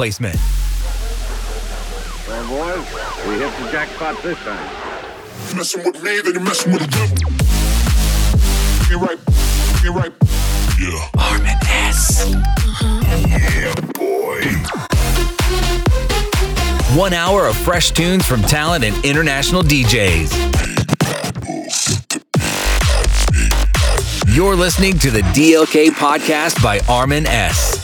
placement. Well, boys, we hit the jackpot this time. Messing with me, then you're messing with the devil. You're right. You're right. Yeah. Armin S. Uh-huh. Yeah, boy. One hour of fresh tunes from talent and international DJs. You're listening to the DLK podcast by Armin S.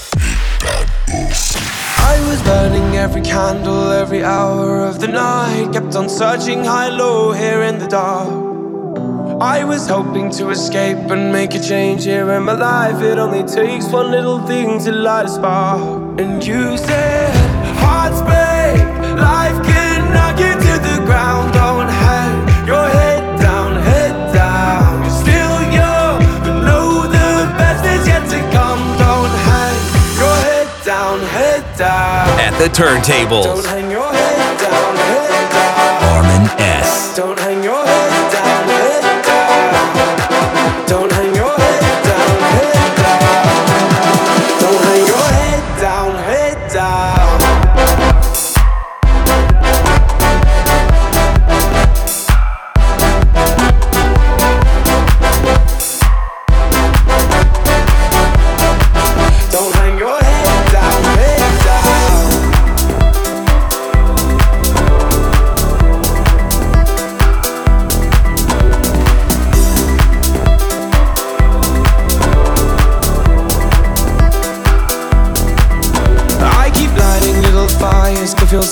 Was burning every candle every hour of the night. Kept on searching high, low, here in the dark. I was hoping to escape and make a change here in my life. It only takes one little thing to light a spark. And you said, Hearts break, life can knock the turntables. Don't hang your head down, head down. Armin S.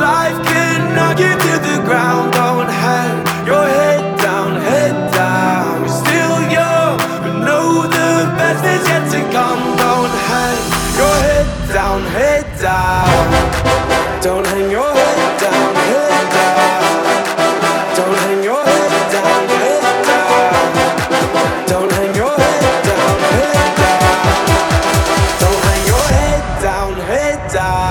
life can knock you to the ground. Don't hang your head down, head down. You're still young, but know the best is yet to come. Don't hang your head down, head down. Don't hang your head down, head down. Don't hang your head down, head down. Don't hang your head down, head down. Don't hang your head down, head down.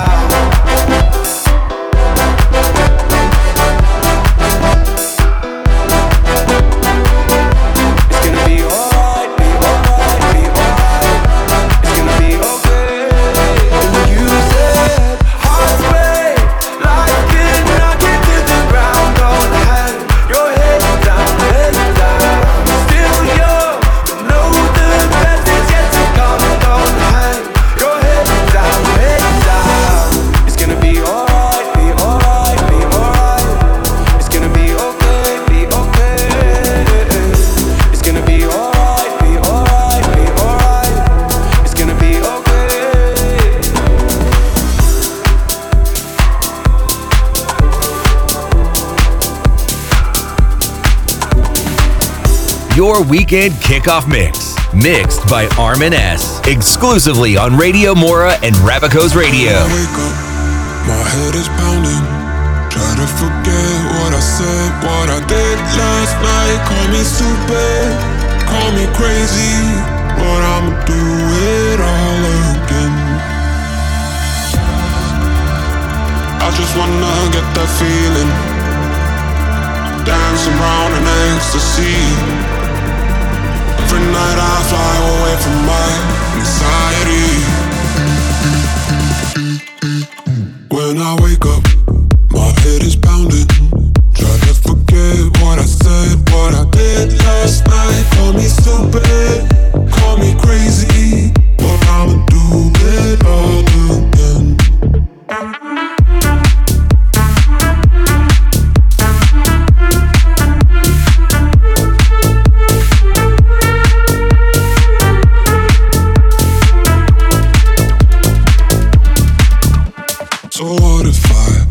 weekend kickoff mix, mixed by Armin S. Exclusively on Radio Mora and Rabico's Radio. Up, my head is pounding. Try to forget what I said, what I did last night. Call me stupid, call me crazy, but I'ma do it all again. I just wanna get that feeling in ecstasy every night I fly away from my anxiety. When I wake up. So what if I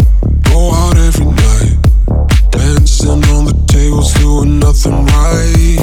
go out every night? Dancing on the tables, doing nothing right.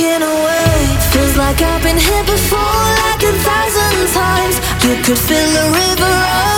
walking away. Feels like I've been here before, like a thousand times. You could feel the river. Up.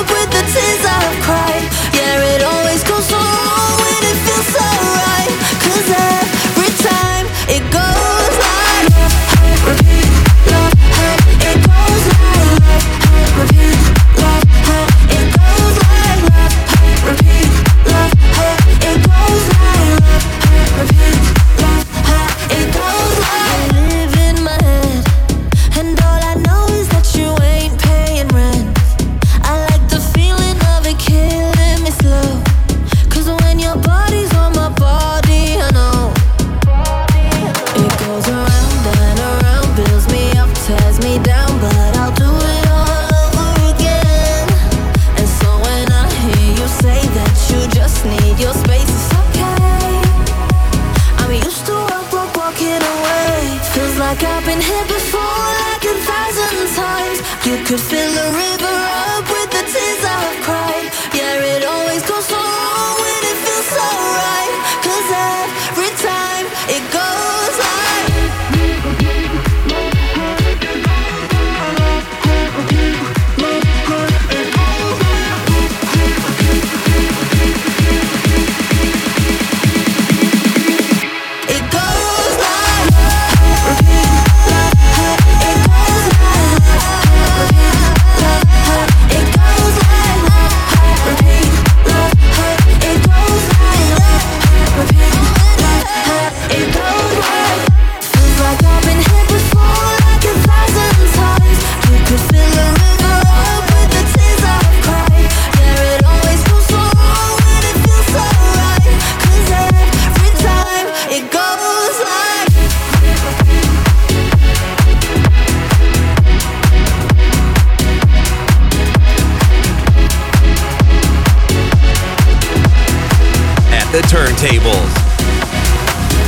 turntables.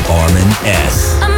Armin S.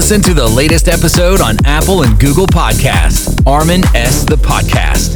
Listen to the latest episode on Apple and Google Podcasts. Armin S. The Podcast.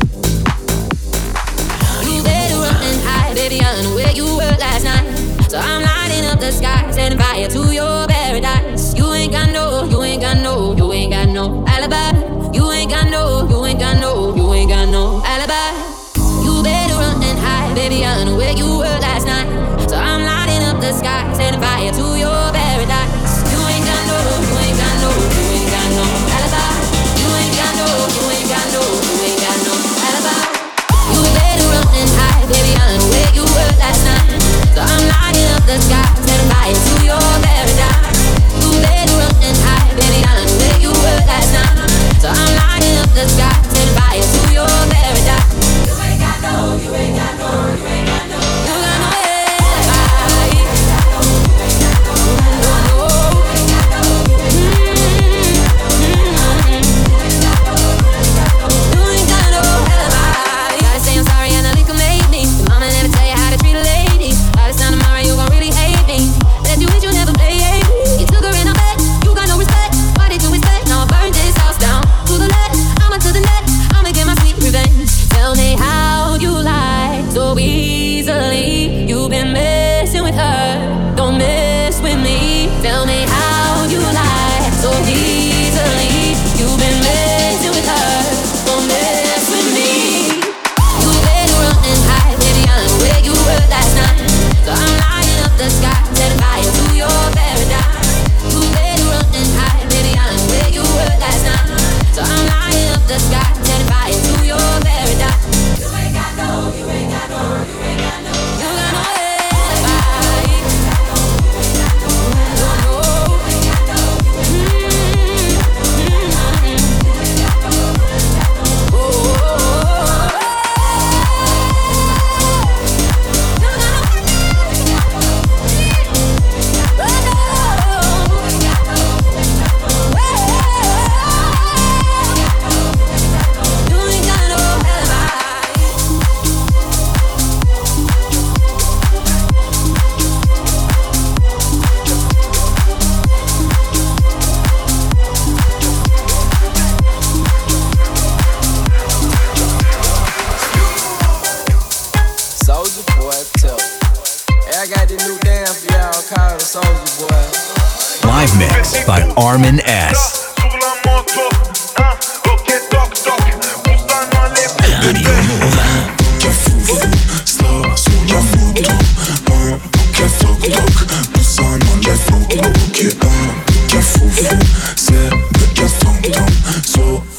I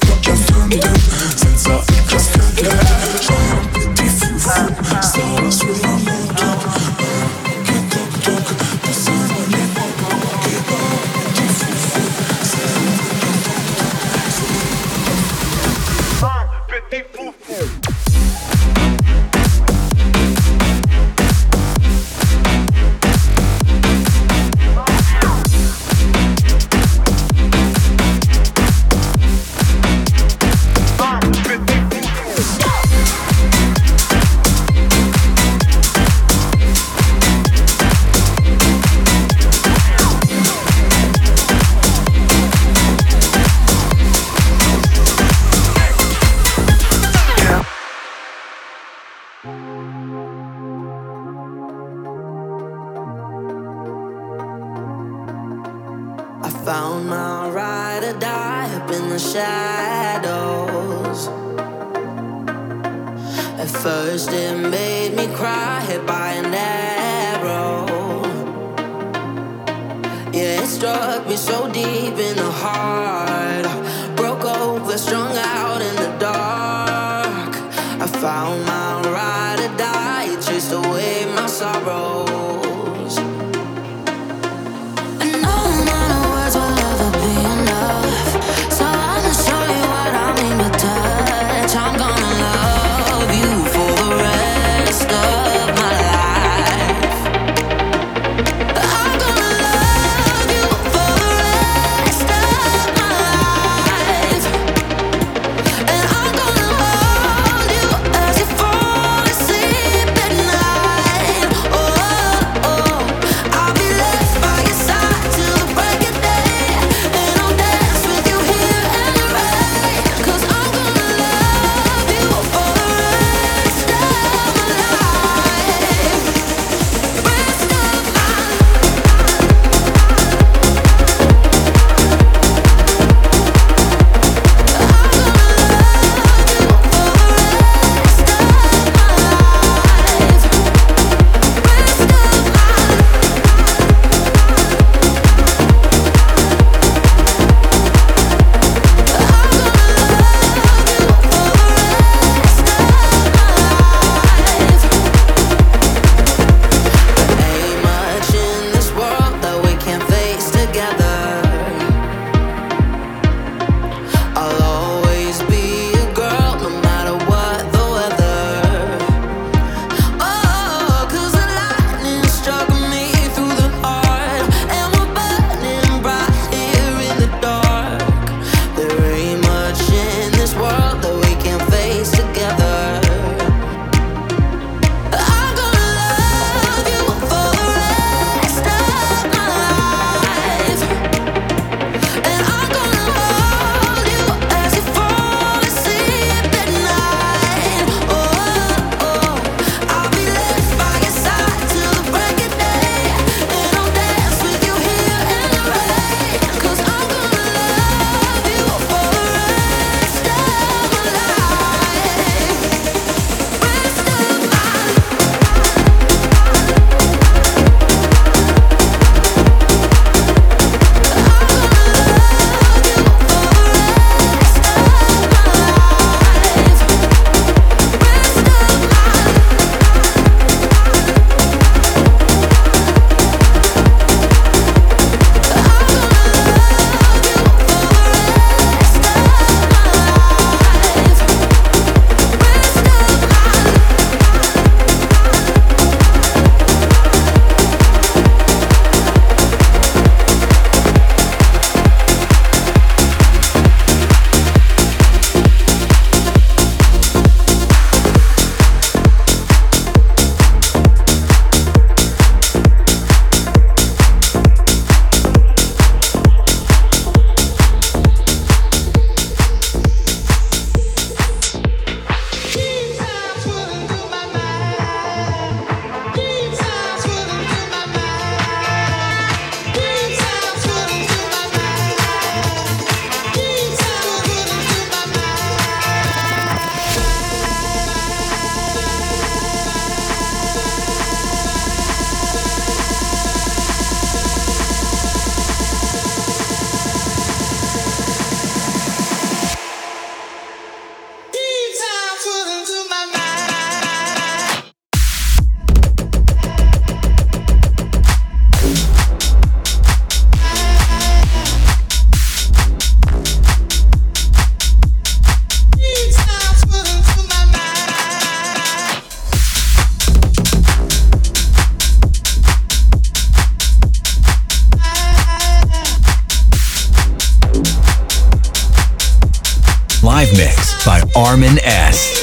by Armin S.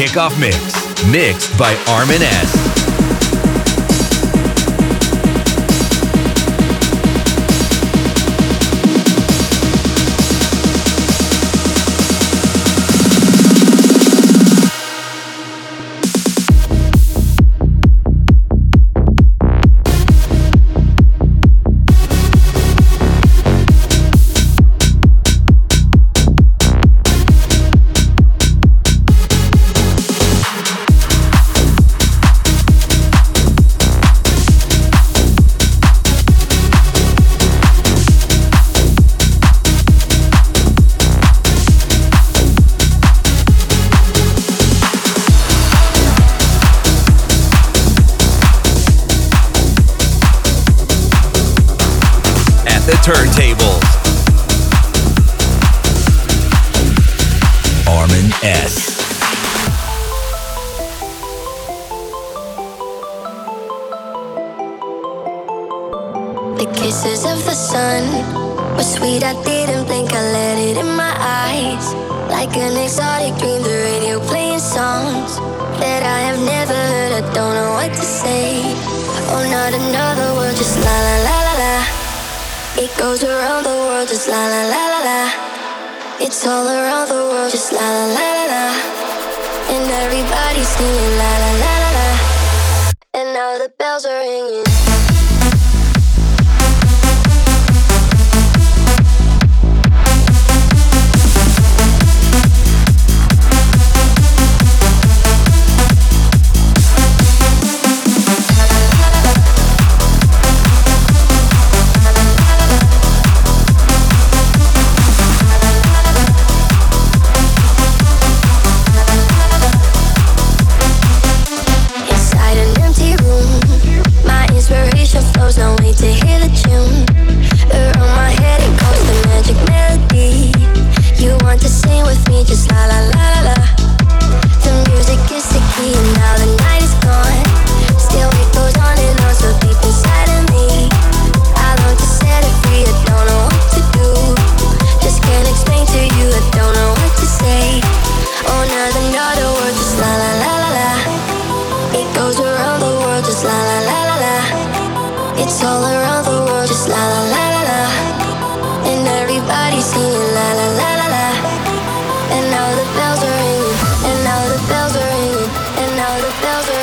kickoff mix, mixed by Armin S. turntables. Armin S. The kisses of the sun were sweet. I didn't blink. I let it in my eyes. Like an exotic dream, the radio playing songs that I have never heard. I don't know what to say. Oh, not another word, just la la la la la. It goes around the world, just la la la la la. It's all around the world, just la la la la la. And everybody's singing la la la la la. And now the bells are ringing. bells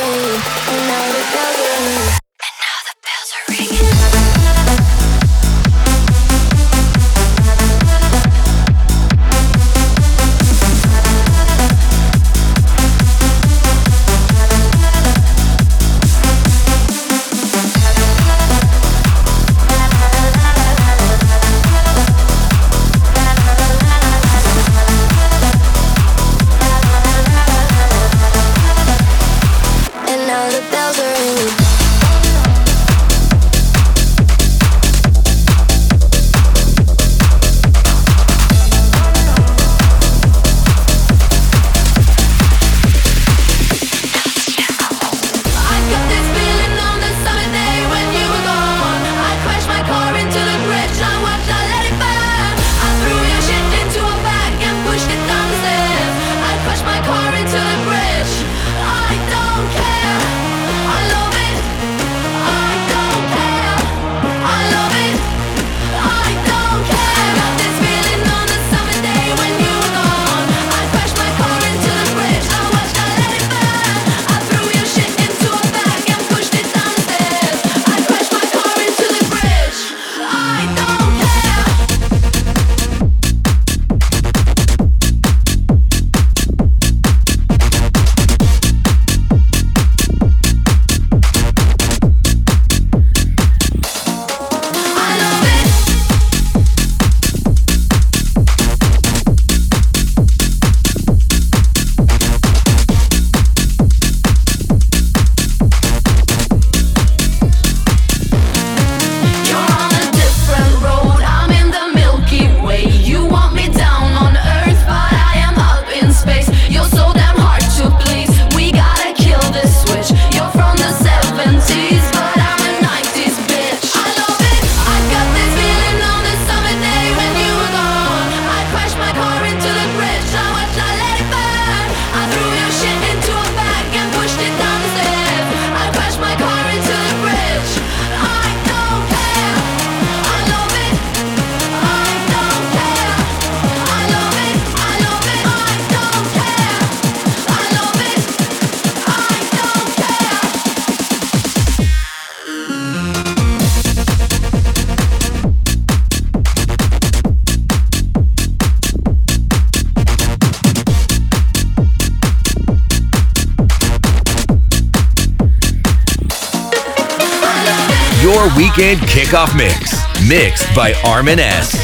weekend kickoff mix. Mixed by Armin S.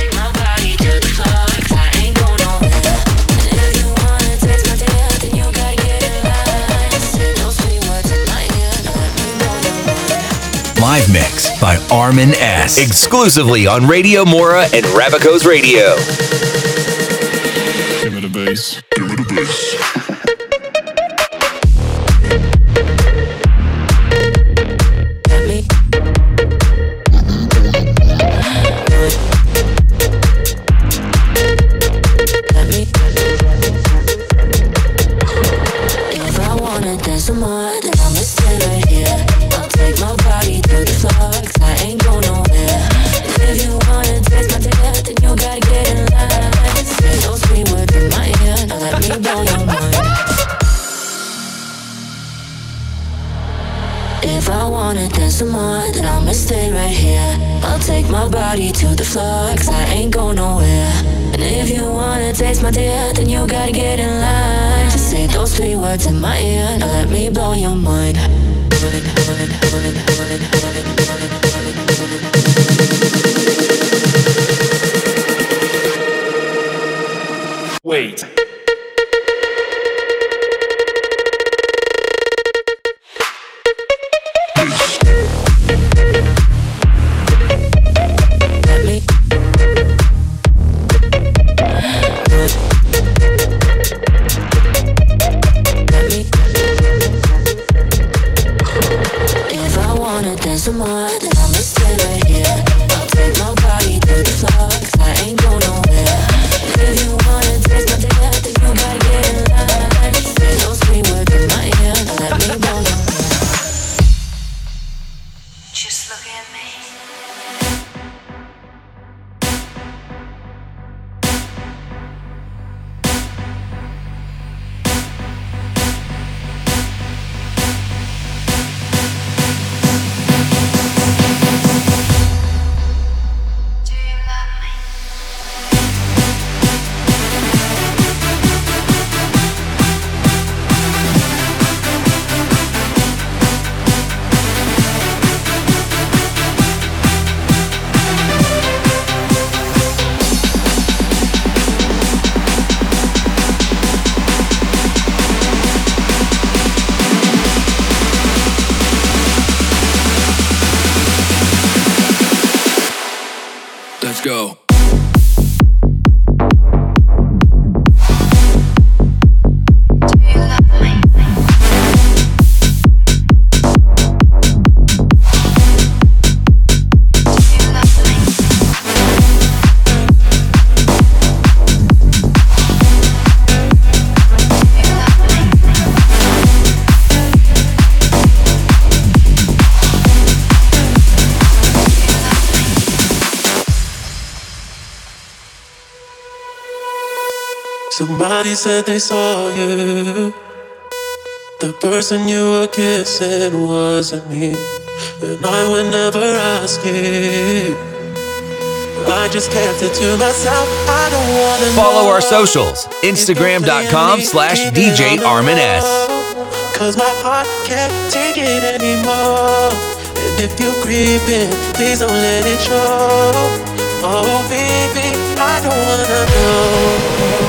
Live mix by Armin S. Exclusively on Radio Mora and Ravicos Radio. Give bass. Give bass. Somebody said they saw you. The person you were kissing wasn't me. And I would never ask you. I just kept it to myself. I don't wanna Follow know our socials. Instagram.com slash DJ Armin S. Cause my heart can't take it anymore. And if you're creeping, please don't let it show. Oh, baby, I don't wanna know.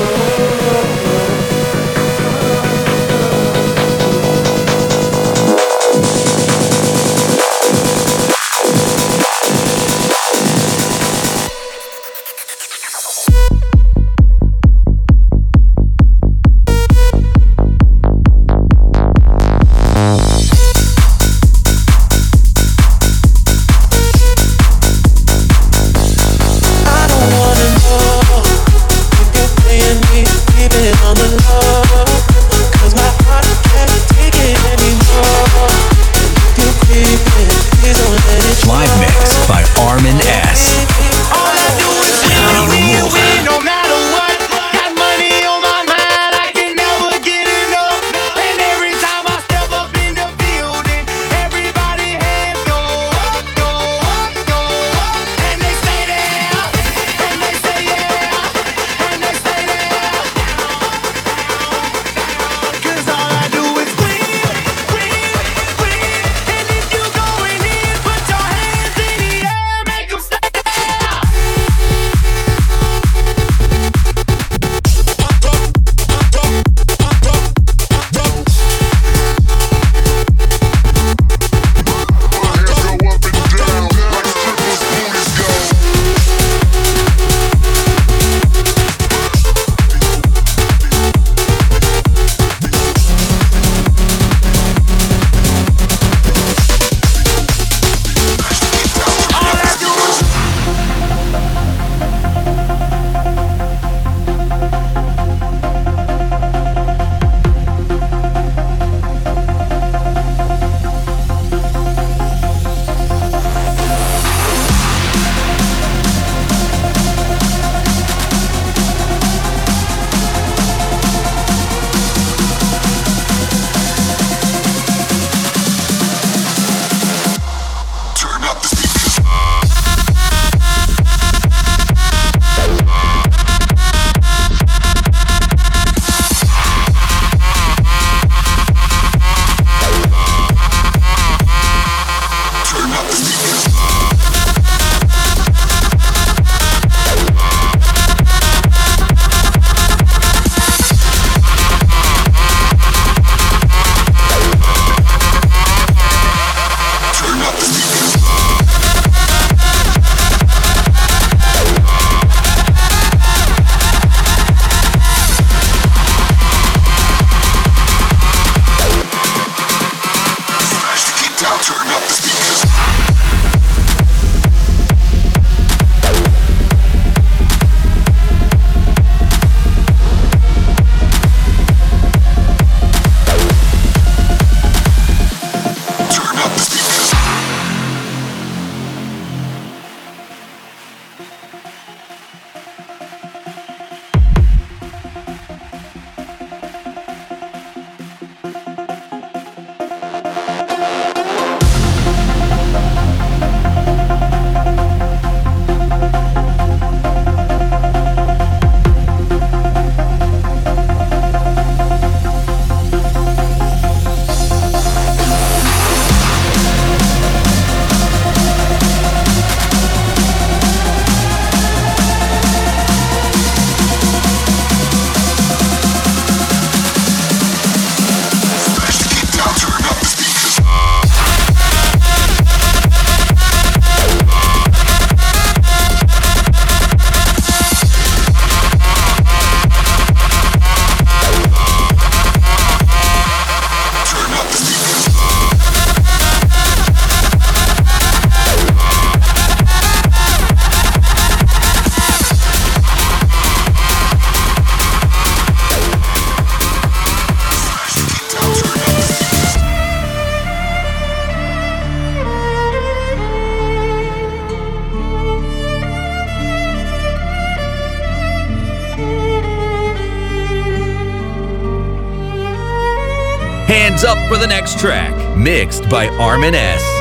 Next track, mixed by Armin S.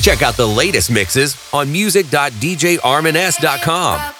Check out the latest mixes on music.djarmins.com.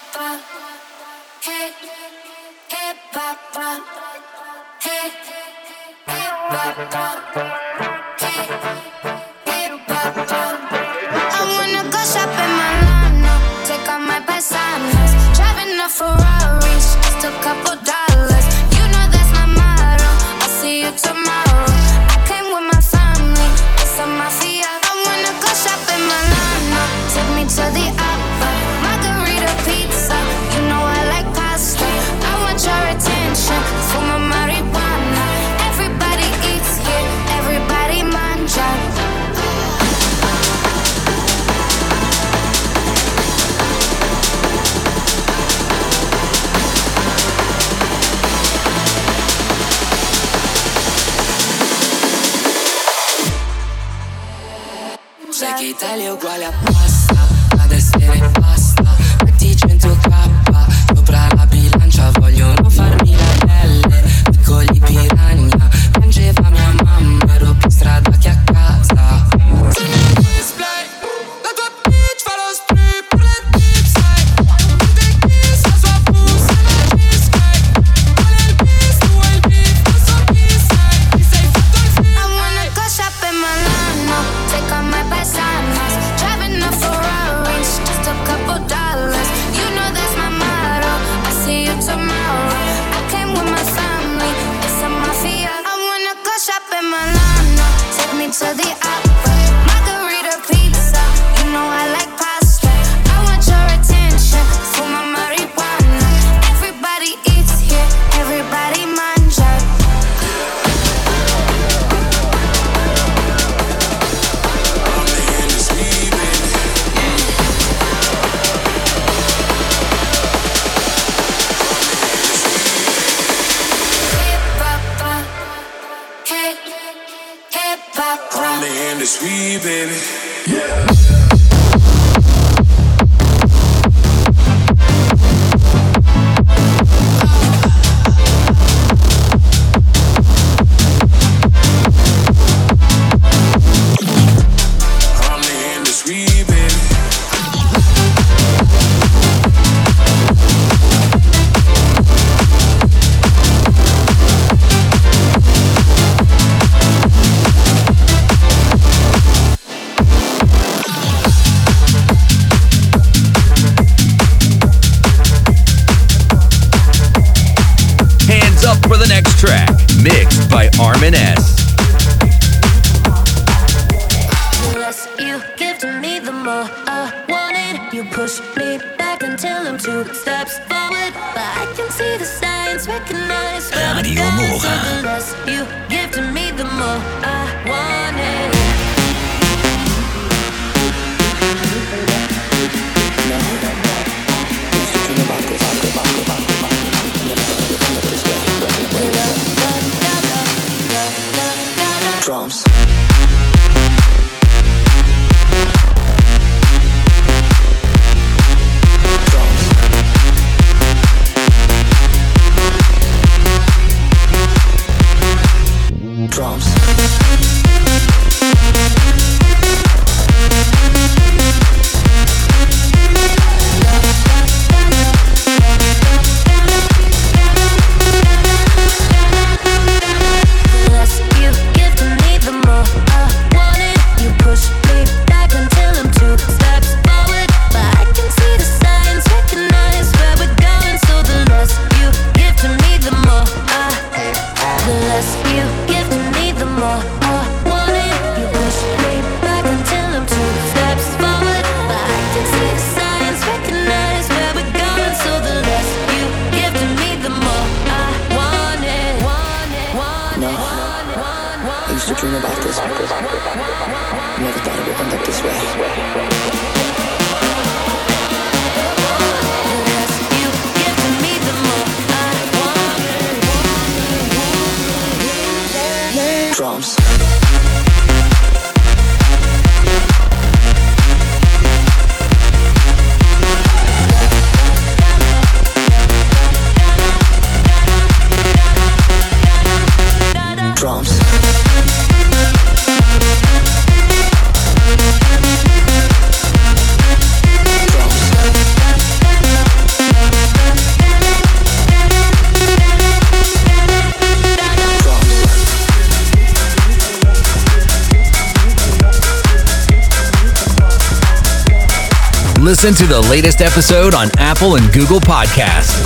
Listen to the latest episode on Apple and Google Podcasts.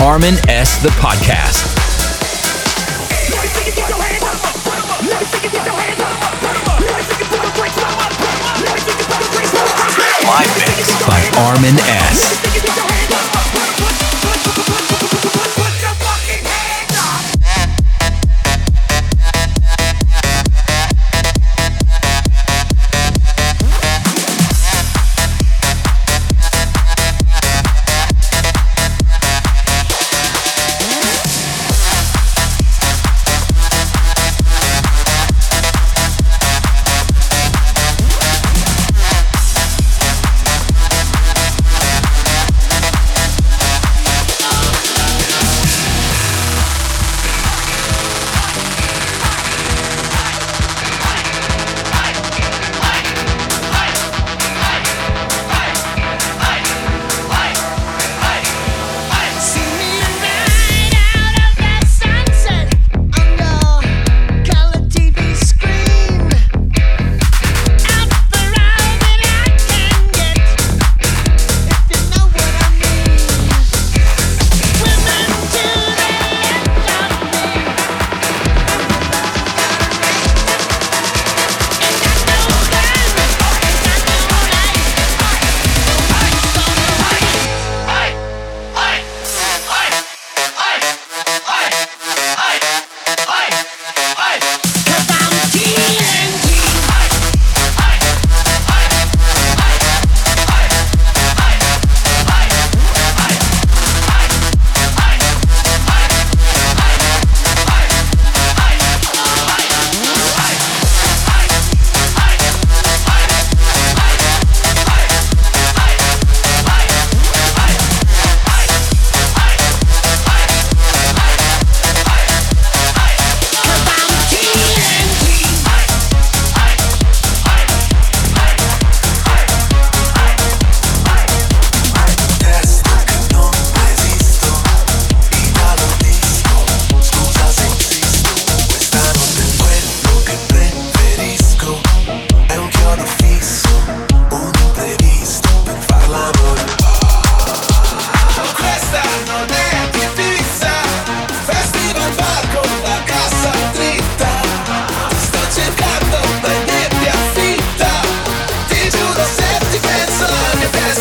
Armin S. The Podcast. Live mix by Armin S.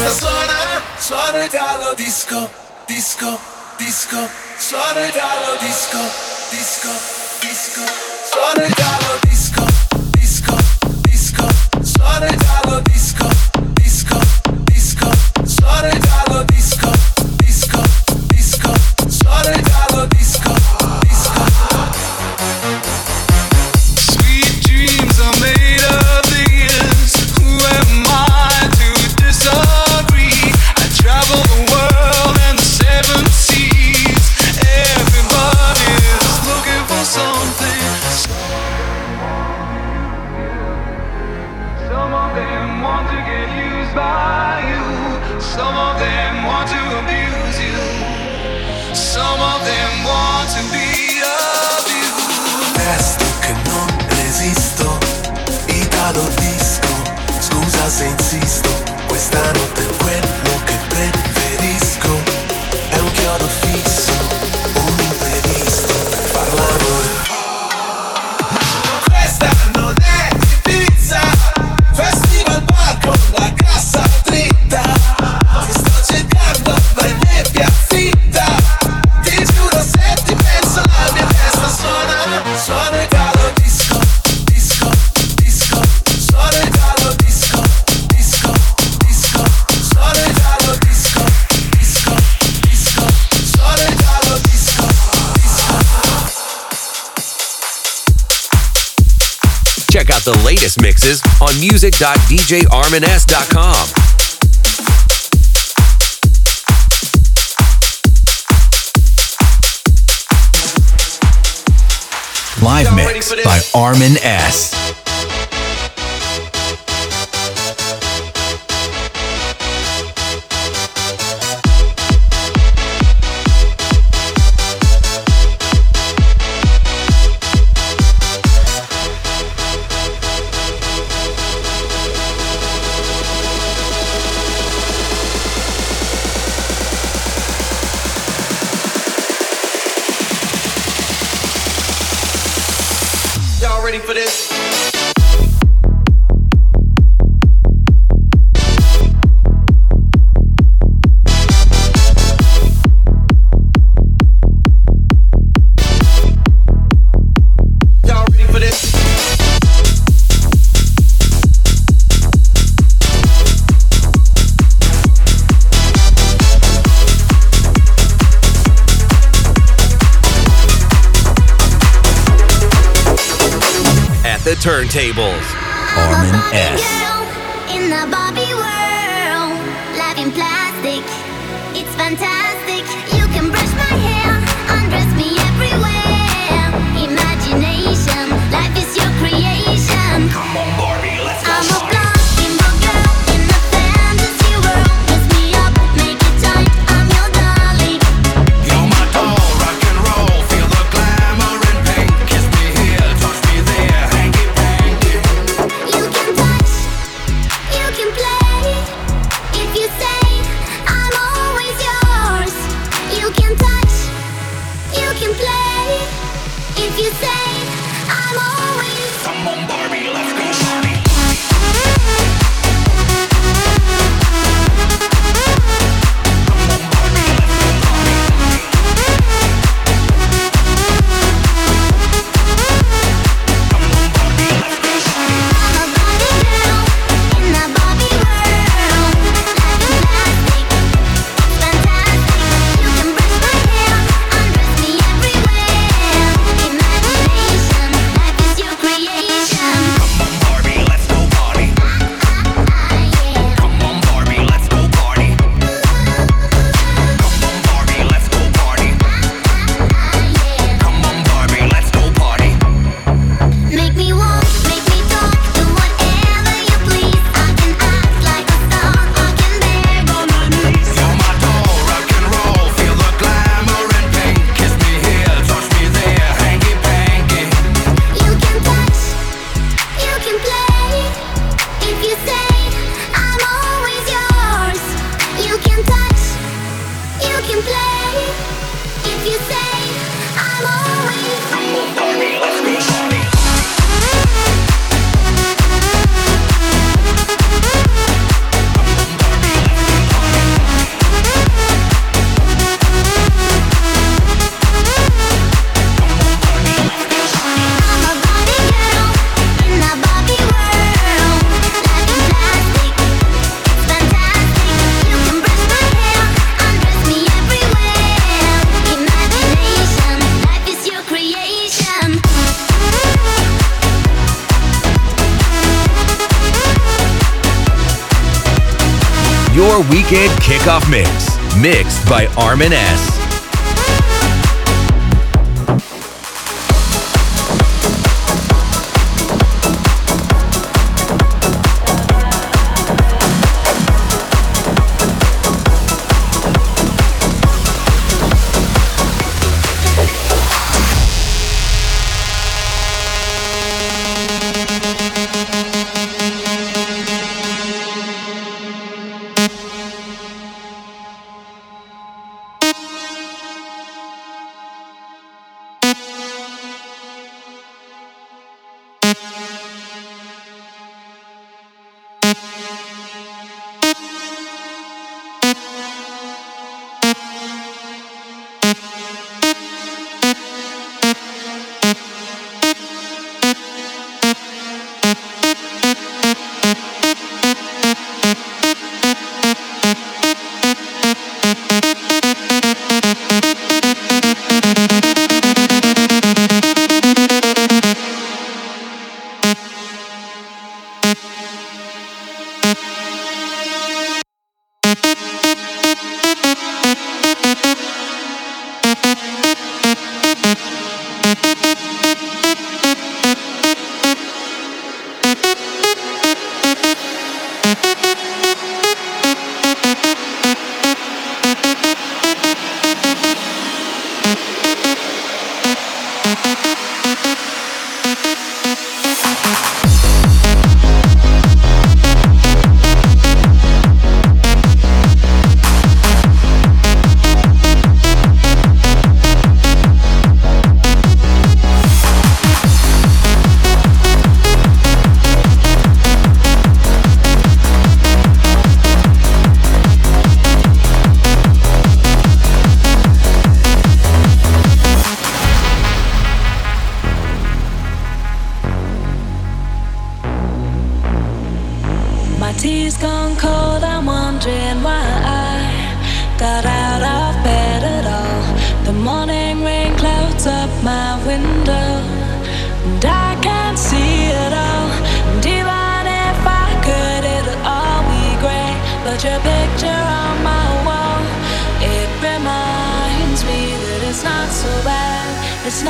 Questa suona, suona italo disco, disco, disco, suona italo disco, disco, disco, suona italo disco, disco, disco, suona italo disco, disco, disco, suona italo mixes on music.djarmins.com. Live mix by Armin S. turntables, Armin S. kickoff mix, mixed by Armin S.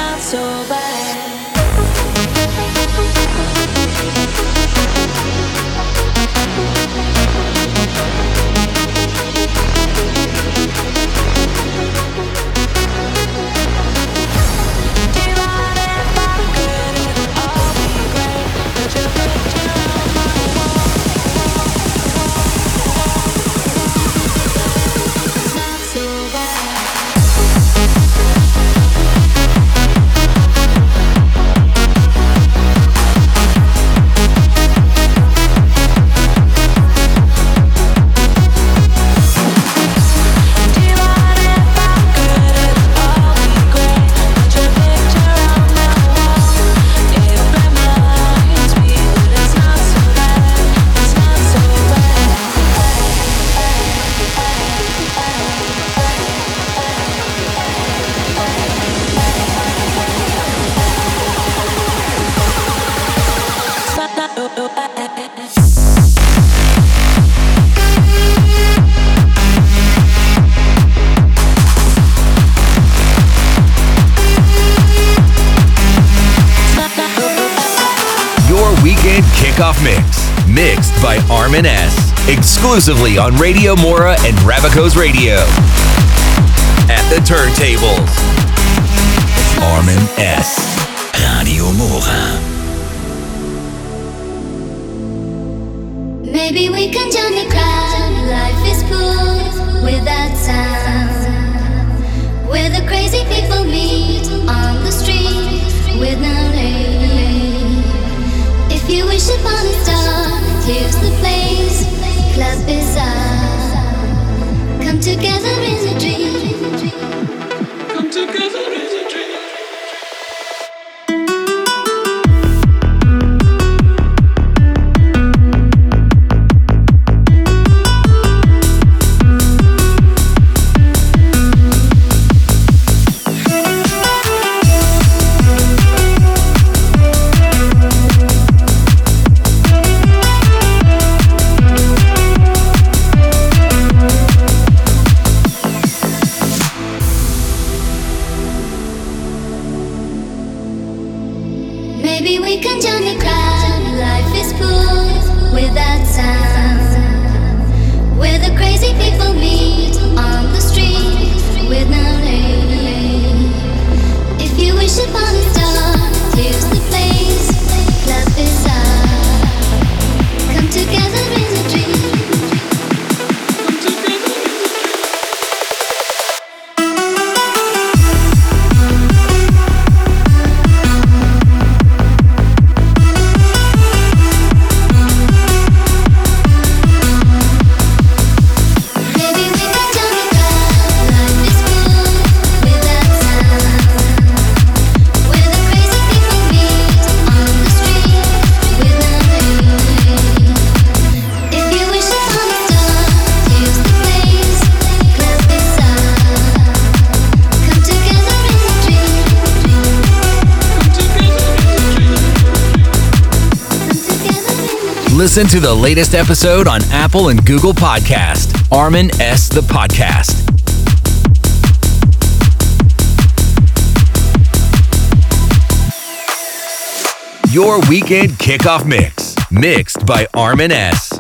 not so bad. exclusively on Radio Mora and Ravico's Radio. At the turntables, Armin S. Radio Mora. Maybe we can join the crowd. together in Listen to the latest episode on Apple and Google Podcast. Armin S. The Podcast. Your weekend kickoff mix, mixed by Armin S.